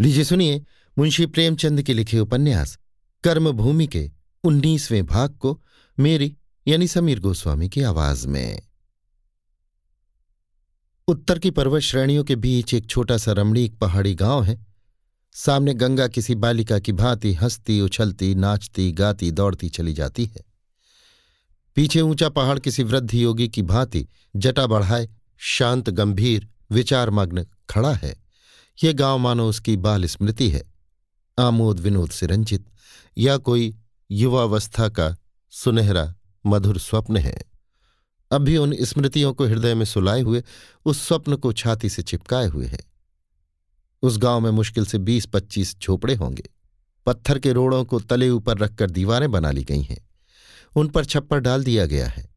लीजिए सुनिए मुंशी प्रेमचंद के लिखे उपन्यास, कर्मभूमि के उन्नीसवें भाग को मेरी, यानी समीर गोस्वामी की आवाज़ में। उत्तर की पर्वत श्रेणियों के बीच एक छोटा सा रमणीक पहाड़ी गाँव है। सामने गंगा किसी बालिका की भांति हंसती, उछलती, नाचती, गाती, दौड़ती चली जाती है। पीछे ऊँचा पहाड़ किसी वृद्ध योगी की भांति जटा बढ़ाए, शांत, गंभीर, विचारमग्न खड़ा है। ये गाँव मानो उसकी बाल स्मृति है। आमोद विनोद से रंजित, या कोई युवावस्था का सुनहरा, मधुर स्वप्न है। अब भी उन स्मृतियों को हृदय में सुलाए हुए, उस स्वप्न को छाती से चिपकाए हुए है। उस गाँव में मुश्किल से बीस पच्चीस झोपड़े होंगे। पत्थर के रोड़ों को तले ऊपर रखकर दीवारें बना ली गई हैं। उन पर छप्पर डाल दिया गया है।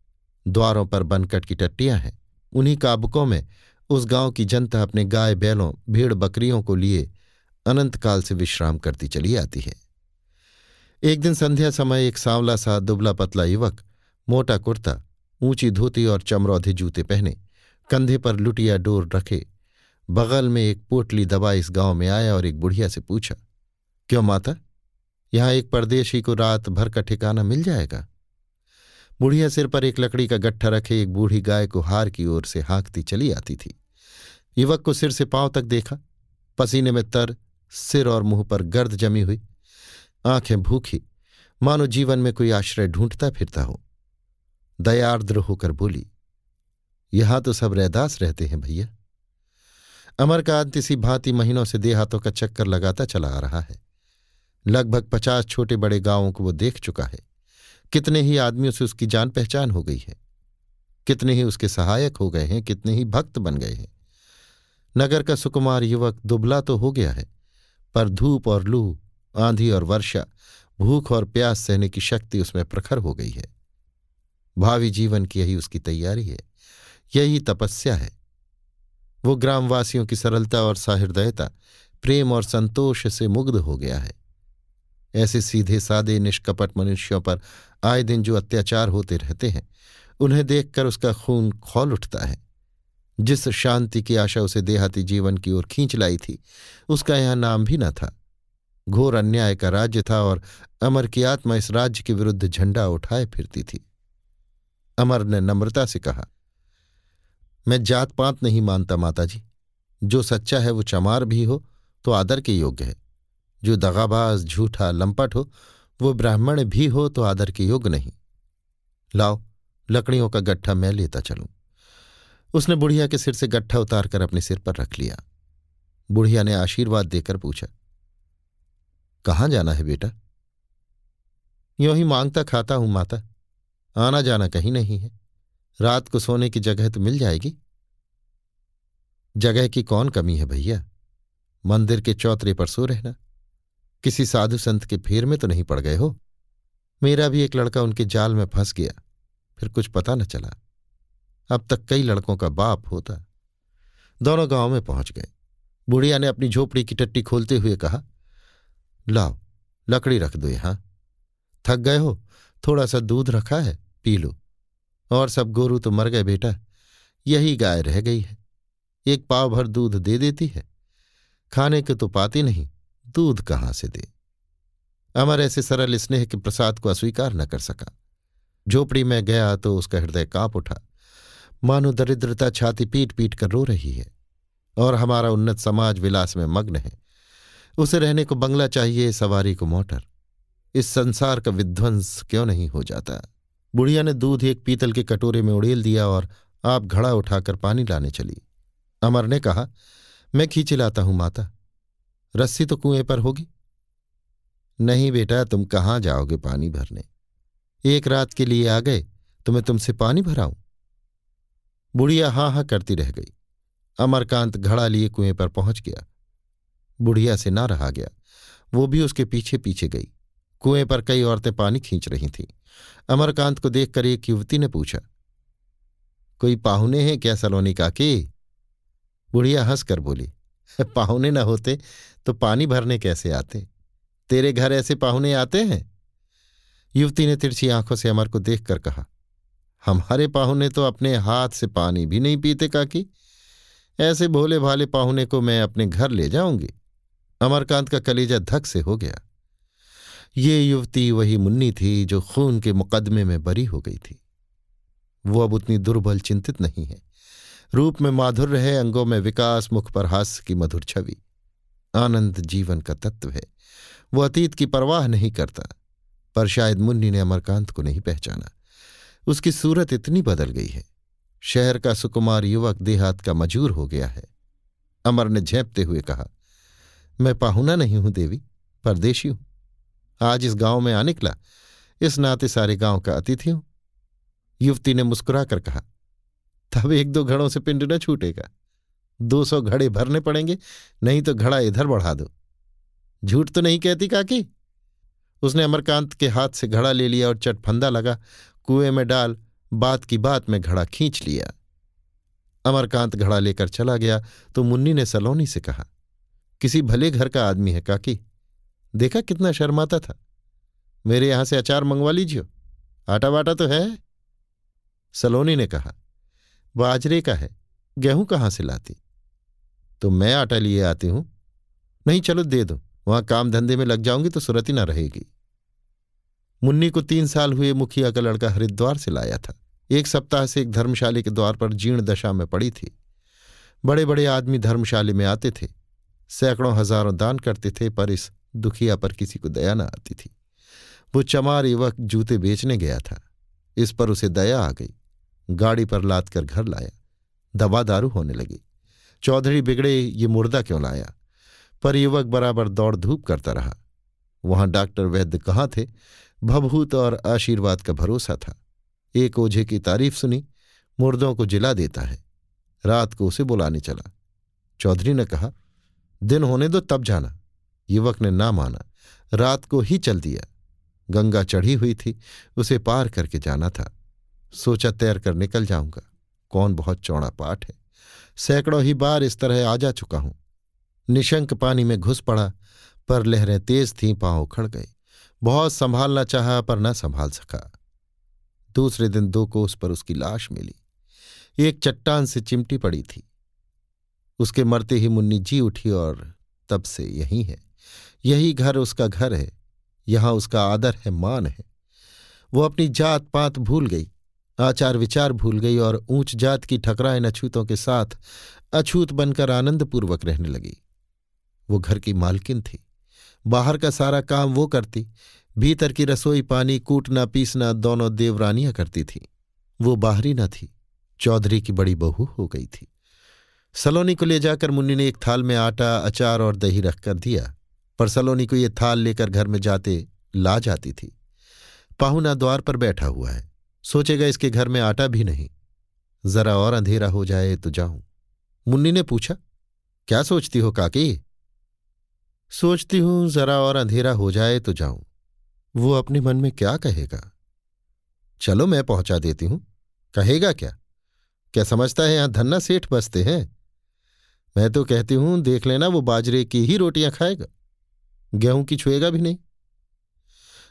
द्वारों पर बनकट की टट्टियाँ हैं। उन्हीं काबुकों में उस गाँव की जनता अपने गाय बैलों, भेड़ बकरियों को लिए अनंतकाल से विश्राम करती चली आती है। एक दिन संध्या समय एक सांवला सा दुबला पतला युवक मोटा कुर्ता, ऊँची धोती और चमरौधे जूते पहने कंधे पर लुटिया डोर रखे बगल में एक पोटली दबा इस गाँव में आया और एक बुढ़िया से पूछा, क्यों माता, यहाँ एक परदेशी को रात भर का ठिकाना मिल जाएगा? बुढ़िया सिर पर एक लकड़ी का गट्ठा रखे एक बूढ़ी गाय को हार की ओर से हाँकती चली आती थी। युवक को सिर से पाँव तक देखा। पसीने में तर, सिर और मुँह पर गर्द जमी हुई। आँखें भूखी। मानो जीवन में कोई आश्रय ढूंढता फिरता हो। दयार्द्र होकर बोली, यहाँ तो सब रैदास रहते हैं भैया। अमरकांत इसी भांति महीनों से देहातों का चक्कर लगाता चला आ रहा है। लगभग पचास छोटे बड़े गाँवों को वो देख चुका है। कितने ही आदमियों से उसकी जान पहचान हो गई है। कितने ही उसके सहायक हो गए हैं, कितने ही भक्त बन गए हैं। नगर का सुकुमार युवक दुबला तो हो गया है, पर धूप और लू, आंधी और वर्षा, भूख और प्यास सहने की शक्ति उसमें प्रखर हो गई है। भावी जीवन की यही उसकी तैयारी है, यही तपस्या है। वो ग्रामवासियों की सरलता और साहृदयता, प्रेम और संतोष से मुग्ध हो गया है। ऐसे सीधे सादे निष्कपट मनुष्यों पर आए दिन जो अत्याचार होते रहते हैं, उन्हें देखकर उसका खून खोल उठता है। जिस शांति की आशा उसे देहाती जीवन की ओर खींच लाई थी, उसका यहाँ नाम भी न था। घोर अन्याय का राज्य था और अमर की आत्मा इस राज्य के विरुद्ध झंडा उठाए फिरती थी। अमर ने नम्रता से कहा, मैं जात पात नहीं मानता माताजी। जो सच्चा है वो चमार भी हो तो आदर के योग्य है। जो दगाबाज झूठा लंपट हो, वो ब्राह्मण भी हो तो आदर के योग्य नहीं। लाओ, लकड़ियों का गट्ठा मैं लेता चलूँ। उसने बुढ़िया के सिर से गट्ठा उतारकर अपने सिर पर रख लिया। बुढ़िया ने आशीर्वाद देकर पूछा, कहाँ जाना है बेटा? यों ही माँगता खाता हूँ माता। आना जाना कहीं नहीं है। रात को सोने की जगह तो मिल जाएगी। जगह की कौन कमी है भैया? मंदिर के चौतरे पर सो रहना। किसी साधु संत के फेर में तो नहीं पड़ गए हो। मेरा भी एक लड़का उनके जाल में फंस गया, फिर कुछ पता न चला। अब तक कई लड़कों का बाप होता। दोनों गाँव में पहुँच गए। बुढ़िया ने अपनी झोपड़ी की टट्टी खोलते हुए कहा, लाओ, लकड़ी रख दो यहाँ। थक गए हो? थोड़ा सा दूध रखा है, पी लो। और सब गोरू तो मर गए बेटा। यही गाय रह गई है। एक पाव भर दूध दे देती है। खाने के तो पाती नहीं। दूध कहाँ से दे? अमर ऐसे सरल स्नेह के प्रसाद को अस्वीकार न कर सका। झोपड़ी में गया तो उसका हृदय काँप उठा। मानो दरिद्रता छाती पीट पीट कर रो रही है, और हमारा उन्नत समाज विलास में मग्न है। उसे रहने को बंगला चाहिए, सवारी को मोटर। इस संसार का विध्वंस क्यों नहीं हो जाता? बुढ़िया ने दूध एक पीतल के कटोरे में उड़ेल दिया और आप घड़ा उठाकर पानी लाने चली। अमर ने कहा, मैं खींचे लाता हूँ, माता। रस्सी तो कुएँ पर होगी। नहीं बेटा, तुम कहाँ जाओगे पानी भरने? एक रात के लिए आ गए तो मैं तुमसे पानी भराऊं? बुढ़िया हाँ हाँ करती रह गई। अमरकांत घड़ा लिए कुएँ पर पहुँच गया। बुढ़िया से ना रहा गया। वो भी उसके पीछे पीछे गई। कुएँ पर कई औरतें पानी खींच रही थीं। अमरकांत को देखकर एक युवती ने पूछा, कोई पाहुने हैं क्या सलोनी काकी? बुढ़िया हंसकर बोली पाहुने न होते तो पानी भरने कैसे आते? तेरे घर ऐसे पाहुने आते हैं? युवती ने तिरछी आँखों से अमर को देखकर कहा हमारे पाहुने तो अपने हाथ से पानी भी नहीं पीते काकी। ऐसे भोले भाले पाहुने को मैं अपने घर ले जाऊँगी। अमरकांत का कलेजा धक से हो गया। ये युवती वही मुन्नी थी जो खून के मुकदमे में बरी हो गई थी। वो अब उतनी दुर्बल चिंतित नहीं है। रूप में माधुर है अंगों में विकास, मुख पर हास्य की मधुर छवि। आनंद जीवन का तत्व है। वो अतीत की परवाह नहीं करता, पर शायद मुन्नी ने अमरकांत को नहीं पहचाना। उसकी सूरत इतनी बदल गई है। शहर का सुकुमार युवक देहात का मजूर हो गया है। अमर ने झेपते हुए कहा, मैं पाहुना नहीं हूँ देवी, परदेशी हूँ। आज इस गाँव में आ निकला इस नाते सारे गाँव का अतिथि हूँ। युवती ने मुस्कुराकर कहा तब एक दो घड़ों से पिंड न छूटेगा। दो सौ घड़े भरने पड़ेंगे, नहीं तो घड़ा इधर बढ़ा दो। झूठ तो नहीं कहती काकी? उसने अमरकांत के हाथ से घड़ा ले लिया और चटफंदा लगा। कुएँ में डाल, बात की बात में घड़ा खींच लिया। अमरकांत घड़ा लेकर चला गया तो मुन्नी ने सलोनी से कहा, किसी भले घर का आदमी है काकी। देखा कितना शर्माता था। मेरे यहाँ से अचार मंगवा लीजियो। आटा वाटा तो है? सलोनी ने कहा बाजरे का है, गेहूँ कहाँ से लाती? तो मैं आटा लिए आती हूँ। नहीं, चलो दे दो, वहाँ काम धंधे में लग जाऊँगी तो सुरत ना रहेगी। मुन्नी को तीन साल हुए मुखिया का लड़का हरिद्वार से लाया था। एक सप्ताह से एक धर्मशाली के द्वार पर जीर्ण दशा में पड़ी थी। बड़े बड़े आदमी धर्मशाली में आते थे। सैकड़ों हज़ारों दान करते थे, पर इस दुखिया पर किसी को दया न आती थी। वो चमार युवक जूते बेचने गया था। इस पर उसे दया आ गई। गाड़ी पर लाद कर घर लाया। दवा दारू होने लगी। चौधरी बिगड़े, ये मुर्दा क्यों लाया? पर युवक बराबर दौड़ धूप करता रहा। वहाँ डॉक्टर वैद्य कहाँ थे? भभूत और आशीर्वाद का भरोसा था। एक ओझे की तारीफ़ सुनी, मुर्दों को जिला देता है। रात को उसे बुलाने चला। चौधरी ने कहा, दिन होने दो, तब जाना। युवक ने ना माना। रात को ही चल दिया। गंगा चढ़ी हुई थी, उसे पार करके जाना था। सोचा तैर कर निकल जाऊँगा। कौन बहुत चौड़ा पाठ है। सैकड़ों ही बार इस तरह आ जा चुका हूँ। निशंक पानी में घुस पड़ा, पर लहरें तेज थीं, पाँव उखड़ गए। बहुत संभालना चाहा, पर न संभाल सका। दूसरे दिन दो कोस पर उसकी लाश मिली। एक चट्टान से चिमटी पड़ी थी। उसके मरते ही मुन्नी जी उठी और तब से यही है। यही घर उसका घर है। यहाँ उसका आदर है, मान है। वो अपनी जात पात भूल गई। आचार विचार भूल गई और ऊंच जात की ठकराए अछूतों के साथ अछूत बनकर आनंदपूर्वक रहने लगी। वो घर की मालकिन थी। बाहर का सारा काम वो करती। भीतर की रसोई पानी कूटना पीसना दोनों देवरानियाँ करती थी। वो बाहरी न थी। चौधरी की बड़ी बहू हो गई थी। सलोनी को ले जाकर मुन्नी ने एक थाल में आटा, अचार और दही रखकर दिया। पर सलोनी को ये थाल लेकर घर में जाते ला जाती थी। पाहुना द्वार पर बैठा हुआ है। सोचेगा इसके घर में आटा भी नहीं। जरा और अंधेरा हो जाए तो जाऊँ। मुन्नी ने पूछा, क्या सोचती हो काकी? सोचती हूँ जरा और अंधेरा हो जाए तो जाऊँ। वो अपने मन में क्या कहेगा? चलो मैं पहुँचा देती हूँ। कहेगा क्या? क्या समझता है यहाँ धन्ना सेठ बसते हैं? मैं तो कहती हूँ, देख लेना वो बाजरे की ही रोटियाँ खाएगा। गेहूँ की छुएगा भी नहीं।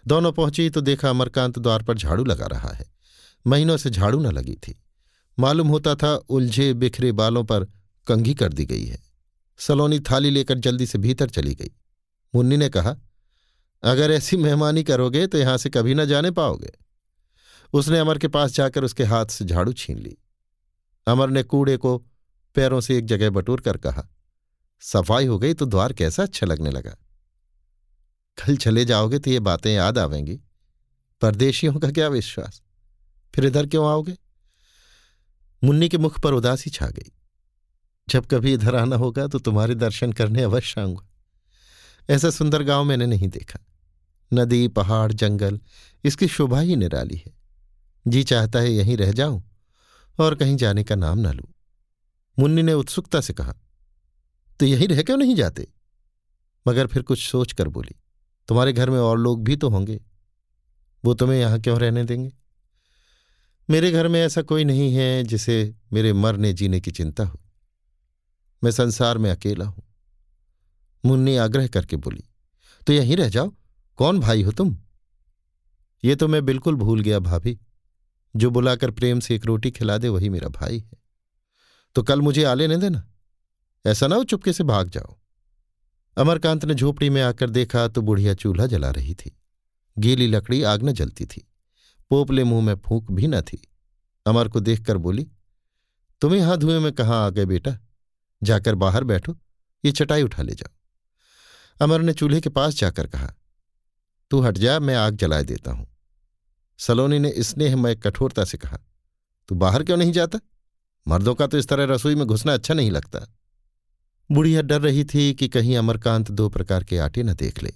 दोनों पहुँची तो देखा अमरकांत द्वार पर झाड़ू लगा रहा है। महीनों से झाड़ू न लगी थी। मालूम होता था उलझे बिखरे बालों पर कंघी कर दी गई है। सलोनी थाली लेकर जल्दी से भीतर चली गई। मुन्नी ने कहा, अगर ऐसी मेहमानी करोगे तो यहाँ से कभी न जाने पाओगे। उसने अमर के पास जाकर उसके हाथ से झाड़ू छीन ली। अमर ने कूड़े को पैरों से एक जगह बटोर कर कहा, सफ़ाई हो गई तो द्वार कैसा अच्छा लगने लगा। कल चले जाओगे तो ये बातें याद आवेंगी। परदेशियों का क्या विश्वास? फिर इधर क्यों आओगे? मुन्नी के मुख पर उदासी छा गई। जब कभी इधर आना होगा तो तुम्हारे दर्शन करने अवश्य आऊँगा। ऐसा सुंदर गाँव मैंने नहीं देखा। नदी, पहाड़, जंगल, इसकी शोभा ही निराली है। जी चाहता है यहीं रह जाऊँ और कहीं जाने का नाम ना लू। मुन्नी ने उत्सुकता से कहा तो यहीं रह क्यों नहीं जाते? मगर फिर कुछ सोच कर बोली, तुम्हारे घर में और लोग भी तो होंगे। वो तुम्हें यहाँ क्यों रहने देंगे? मेरे घर में ऐसा कोई नहीं है जिसे मेरे मरने जीने की चिंता हो मैं संसार में अकेला हूँ। मुन्नी आग्रह करके बोली तो यहीं रह जाओ, कौन भाई हो तुम? ये तो मैं बिल्कुल भूल गया भाभी। जो बुलाकर प्रेम से एक रोटी खिला दे, वही मेरा भाई है। तो कल मुझे आ लेने देना। ऐसा ना हो चुपके से भाग जाओ। अमरकांत ने झोपड़ी में आकर देखा तो बुढ़िया चूल्हा जला रही थी। गीली लकड़ी आग न जलती थी। पोपले मुँह में फूंक भी न थी। अमर को देखकर बोली, तुम्हें हाथ धुएँ में कहाँ आ गए बेटा? जाकर बाहर बैठो, ये चटाई उठा ले जाओ। अमर ने चूल्हे के पास जाकर कहा, तू हट जा, मैं आग जलाए देता हूँ। सलोनी ने स्नेहमय कठोरता से कहा, तू बाहर क्यों नहीं जाता? मर्दों का तो इस तरह रसोई में घुसना अच्छा नहीं लगता। बुढ़िया डर रही थी कि कहीं अमरकांत दो प्रकार के आटे न देख ले।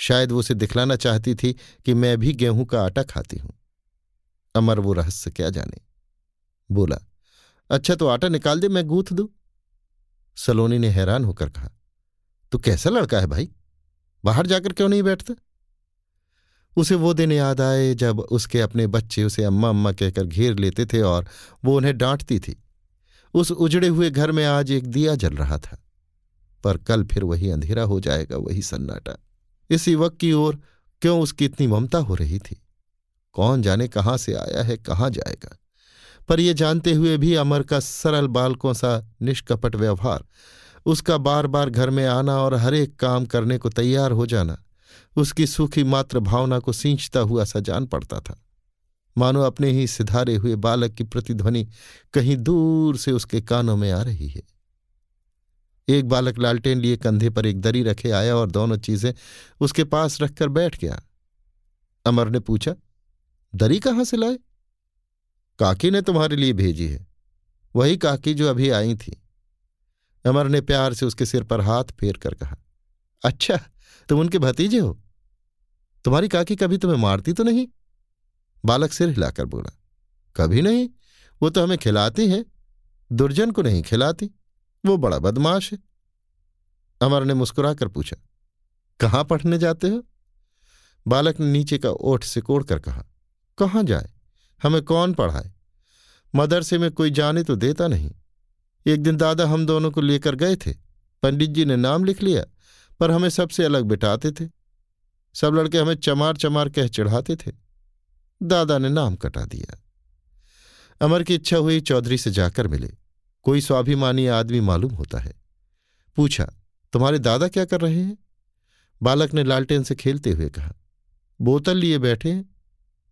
शायद वो उसे दिखलाना चाहती थी कि मैं भी गेहूँ का आटा खाती हूँ। अमर वो रहस्य क्या जाने? बोला अच्छा तो आटा निकाल दे, मैं गूंथ दू? सलोनी ने हैरान होकर कहा तो कैसा लड़का है भाई? बाहर जाकर क्यों नहीं बैठता? उसे वो दिन याद आए जब उसके अपने बच्चे उसे अम्मा अम्मा कहकर घेर लेते थे और वो उन्हें डांटती थी। उस उजड़े हुए घर में आज एक दिया जल रहा था, पर कल फिर वही अंधेरा हो जाएगा, वही सन्नाटा। इस युवक की ओर क्यों उसकी इतनी ममता हो रही थी? कौन जाने कहाँ से आया है, कहाँ जाएगा? पर यह जानते हुए भी अमर का सरल बालकों सा निष्कपट व्यवहार, उसका बार बार घर में आना और हर एक काम करने को तैयार हो जाना, उसकी सूखी मात्र भावना को सींचता हुआ सा जान पड़ता था। मानो अपने ही सिधारे हुए बालक की प्रतिध्वनि कहीं दूर से उसके कानों में आ रही है। एक बालक लालटेन लिए कंधे पर एक दरी रखे आया और दोनों चीज़ें उसके पास रखकर बैठ गया। अमर ने पूछा, दरी कहाँ से लाए? काकी ने तुम्हारे लिए भेजी है। वही काकी जो अभी आई थी। अमर ने प्यार से उसके सिर पर हाथ फेर कर कहा अच्छा तुम उनके भतीजे हो? तुम्हारी काकी कभी तुम्हें मारती तो नहीं? बालक सिर हिलाकर बोला, कभी नहीं। वो तो हमें खिलाती है। दुर्जन को नहीं खिलाती। वो बड़ा बदमाश है। अमर ने मुस्कुराकर पूछा, कहाँ पढ़ने जाते हो? बालक ने नीचे का ओठ सिकोड़ कर कहा, कहाँ जाए? हमें कौन पढ़ाए? मदरसे में कोई जाने तो देता नहीं। एक दिन दादा हम दोनों को लेकर गए थे। पंडित जी ने नाम लिख लिया, पर हमें सबसे अलग बिठाते थे। सब लड़के हमें चमार चमार कह चढ़ाते थे। दादा ने नाम कटा दिया। अमर की इच्छा हुई चौधरी से जाकर मिले। कोई स्वाभिमानी आदमी मालूम होता है। पूछा, तुम्हारे दादा क्या कर रहे हैं? बालक ने लालटेन से खेलते हुए कहा, बोतल लिए बैठे हैं,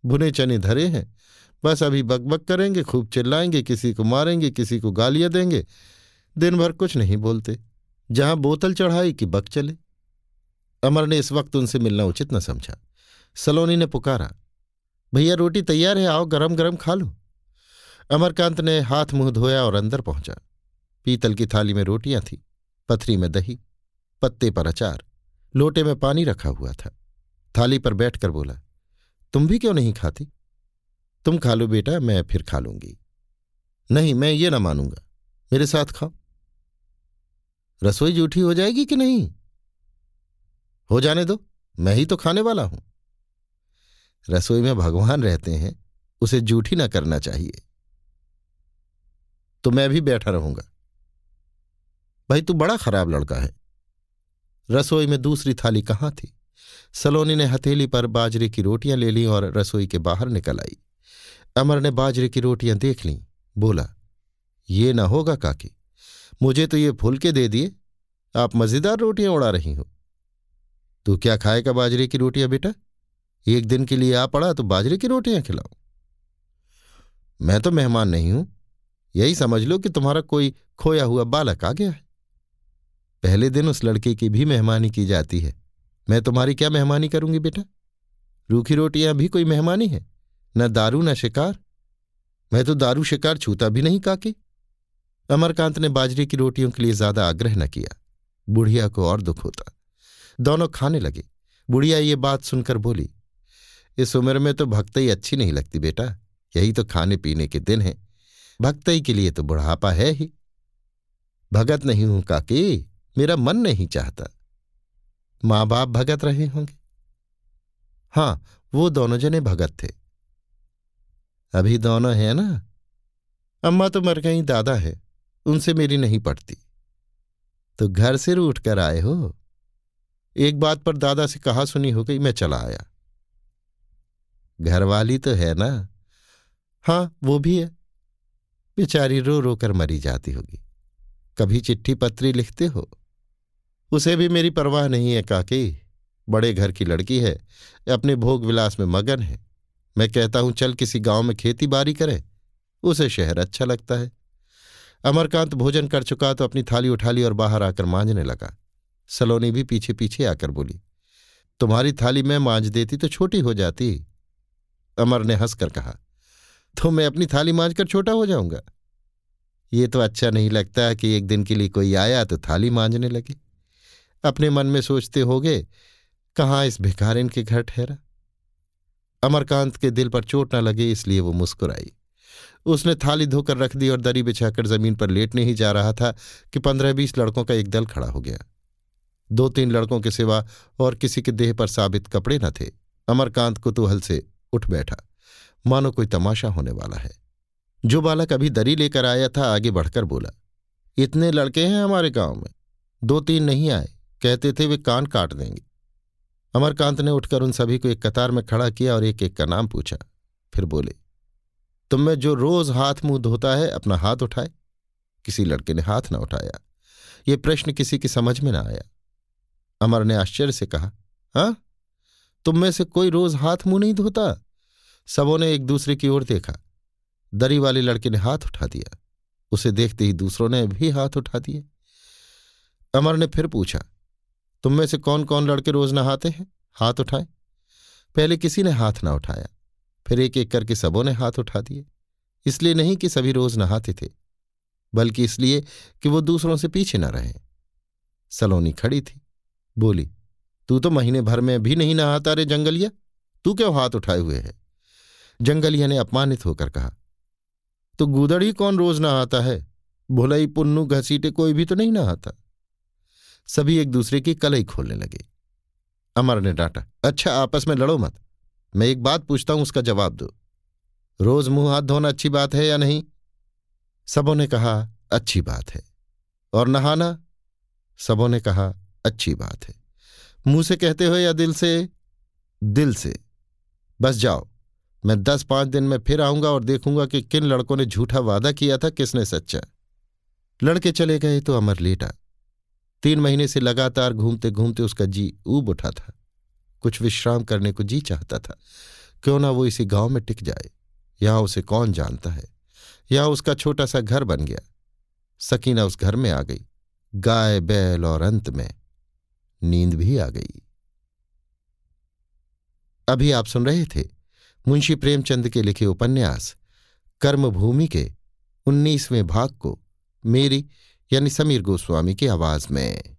भुने चने धरे हैं, बस अभी बकबक करेंगे, खूब चिल्लाएँगे, किसी को मारेंगे, किसी को गालियाँ देंगे, दिन भर कुछ नहीं बोलते, जहाँ बोतल चढ़ाई कि बक चले। अमर ने इस वक्त उनसे मिलना उचित न समझा। सलोनी ने पुकारा, भैया रोटी तैयार है, आओ गरम गरम खा लो। अमरकांत ने हाथ मुँह धोया और अंदर पहुँचा। पीतल की थाली में रोटियाँ थी, पथरी में दही, पत्ते पर अचार, लोटे में पानी रखा हुआ था। थाली पर बैठकर बोला, तुम भी क्यों नहीं खाती? तुम खा लो बेटा, मैं फिर खा लूँगी। नहीं, मैं ये ना मानूँगा। मेरे साथ खाओ। रसोई जूठी हो जाएगी कि नहीं? हो जाने दो, मैं ही तो खाने वाला हूँ। रसोई में भगवान रहते हैं, उसे जूठी ना करना चाहिए। तो मैं भी बैठा रहूँगा। भाई, तू बड़ा खराब लड़का है। रसोई में दूसरी थाली कहाँ थी? सलोनी ने हथेली पर बाजरे की रोटियाँ ले ली और रसोई के बाहर निकल आई। अमर ने बाजरे की रोटियाँ देख लीं। बोला, ये ना होगा काकी, मुझे तो ये फुलके दे दिए। आप मज़ेदार रोटियाँ उड़ा रही हो। तू क्या खाएगा बाजरे की रोटियाँ बेटा? एक दिन के लिए आ पड़ा तो बाजरे की रोटियाँ खिलाओ। मैं तो मेहमान नहीं हूँ। यही समझ लो कि तुम्हारा कोई खोया हुआ बालक आ गया है। पहले दिन उस लड़के की भी मेहमानी की जाती है। मैं तुम्हारी क्या मेहमानी करूँगी बेटा? रूखी रोटियाँ भी कोई मेहमानी है, न दारू न शिकार। मैं तो दारू शिकार छूता भी नहीं काकी। अमरकांत ने बाजरे की रोटियों के लिए ज़्यादा आग्रह न किया। बुढ़िया को और दुख होता। दोनों खाने लगे। बुढ़िया ये बात सुनकर बोली, इस उम्र में तो भक्त ही अच्छी नहीं लगती बेटा। यही तो खाने पीने के दिन है। भक्तई के लिए तो बुढ़ापा है ही। भगत नहीं हूँ काकी, मेरा मन नहीं चाहता। माँ बाप भगत रहे होंगे। हाँ, वो दोनों जने भगत थे। अभी दोनों हैं ना? अम्मा तो मर गई, दादा है, उनसे मेरी नहीं पड़ती। तो घर से रूठ कर आए हो? एक बात पर दादा से कहा सुनी हो गई, मैं चला आया। घरवाली तो है ना? हाँ वो भी है। बेचारी रो रो कर मरी जाती होगी। कभी चिट्ठी पत्री लिखते हो? उसे भी मेरी परवाह नहीं है, काकी। बड़े घर की लड़की है, अपने भोग विलास में मगन है। मैं कहता हूँ, चल किसी गाँव में खेती बारी करे। उसे शहर अच्छा लगता है। अमरकांत भोजन कर चुका तो अपनी थाली उठा ली और बाहर आकर मांझने लगा। सलोनी भी पीछे पीछे आकर बोली, तुम्हारी थाली मैं मांझ देती तो छोटी हो जाती। अमर ने हंसकर कहा तो मैं अपनी थाली मांझ कर छोटा हो जाऊँगा। ये तो अच्छा नहीं लगता कि एक दिन के लिए कोई आया तो थाली मांझने लगे। अपने मन में सोचते होगे, कहाँ इस भिखारिन के घर ठहरा? अमरकांत के दिल पर चोट न लगे, इसलिए वो मुस्कुराई। उसने थाली धोकर रख दी और दरी बिछाकर ज़मीन पर लेटने ही जा रहा था कि पंद्रह बीस लड़कों का एक दल खड़ा हो गया। दो तीन लड़कों के सिवा और किसी के देह पर साबित कपड़े न थे। अमरकांत कुतूहल से उठ बैठा। मानो कोई तमाशा होने वाला है। जो बालक अभी दरी लेकर आया था, आगे बढ़कर बोला, इतने लड़के हैं हमारे गाँव में। दो तीन नहीं आए। कहते थे वे कान काट देंगे। अमरकांत ने उठकर उन सभी को एक कतार में खड़ा किया और एक एक का नाम पूछा। फिर बोले, तुम में जो रोज हाथ मुँह धोता है, अपना हाथ उठाए। किसी लड़के ने हाथ न उठाया। ये प्रश्न किसी की समझ में न आया। अमर ने आश्चर्य से कहा हाँ? तुम में से कोई रोज हाथ मुँह नहीं धोता? सबों ने एक दूसरे की ओर देखा। दरी वाले लड़के ने हाथ उठा दिया। उसे देखते ही दूसरों ने भी हाथ उठा दिए। अमर ने फिर पूछा, तुम में से कौन कौन लड़के रोज नहाते हैं? हाथ उठाए? पहले किसी ने हाथ ना उठाया, फिर एक एक करके सबों ने हाथ उठा दिए। इसलिए नहीं कि सभी रोज नहाते थे, बल्कि इसलिए कि वो दूसरों से पीछे न रहे। सलोनी खड़ी थी, बोली, तू तो महीने भर में भी नहीं नहाता रे जंगलिया, तू क्यों हाथ उठाए हुए है? जंगलिया ने अपमानित होकर कहा तो गुदड़ कौन रोज नहाता है? भुलई पुन्नू घसीटे कोई भी तो नहीं नहाता? सभी एक दूसरे की कलई खोलने लगे। अमर ने डांटा अच्छा आपस में लड़ो मत। मैं एक बात पूछता हूँ, उसका जवाब दो। रोज मुँह हाथ धोना अच्छी बात है या नहीं? सबों ने कहा, अच्छी बात है। और नहाना? सबों ने कहा, अच्छी बात है। मुँह से कहते हो या दिल से? दिल से। बस जाओ। मैं दस पाँच दिन में फिर आऊँगा और देखूँगा कि किन लड़कों ने झूठा वादा किया था, किसने सच्चा। लड़के चले गए तो अमर लेटा। तीन महीने से लगातार घूमते घूमते उसका जी ऊब उठा था। कुछ विश्राम करने को जी चाहता था। क्यों ना वो इसी गाँव में टिक जाए। यहाँ उसे कौन जानता है? यहाँ उसका छोटा सा घर बन गया। सकीना उस घर में आ गई। गाय, बैल और अंत में नींद भी आ गई। अभी आप सुन रहे थे मुंशी प्रेमचंद के लिखे उपन्यास, कर्मभूमि के उन्नीसवें भाग को मेरी यानी समीर गोस्वामी की आवाज़ में।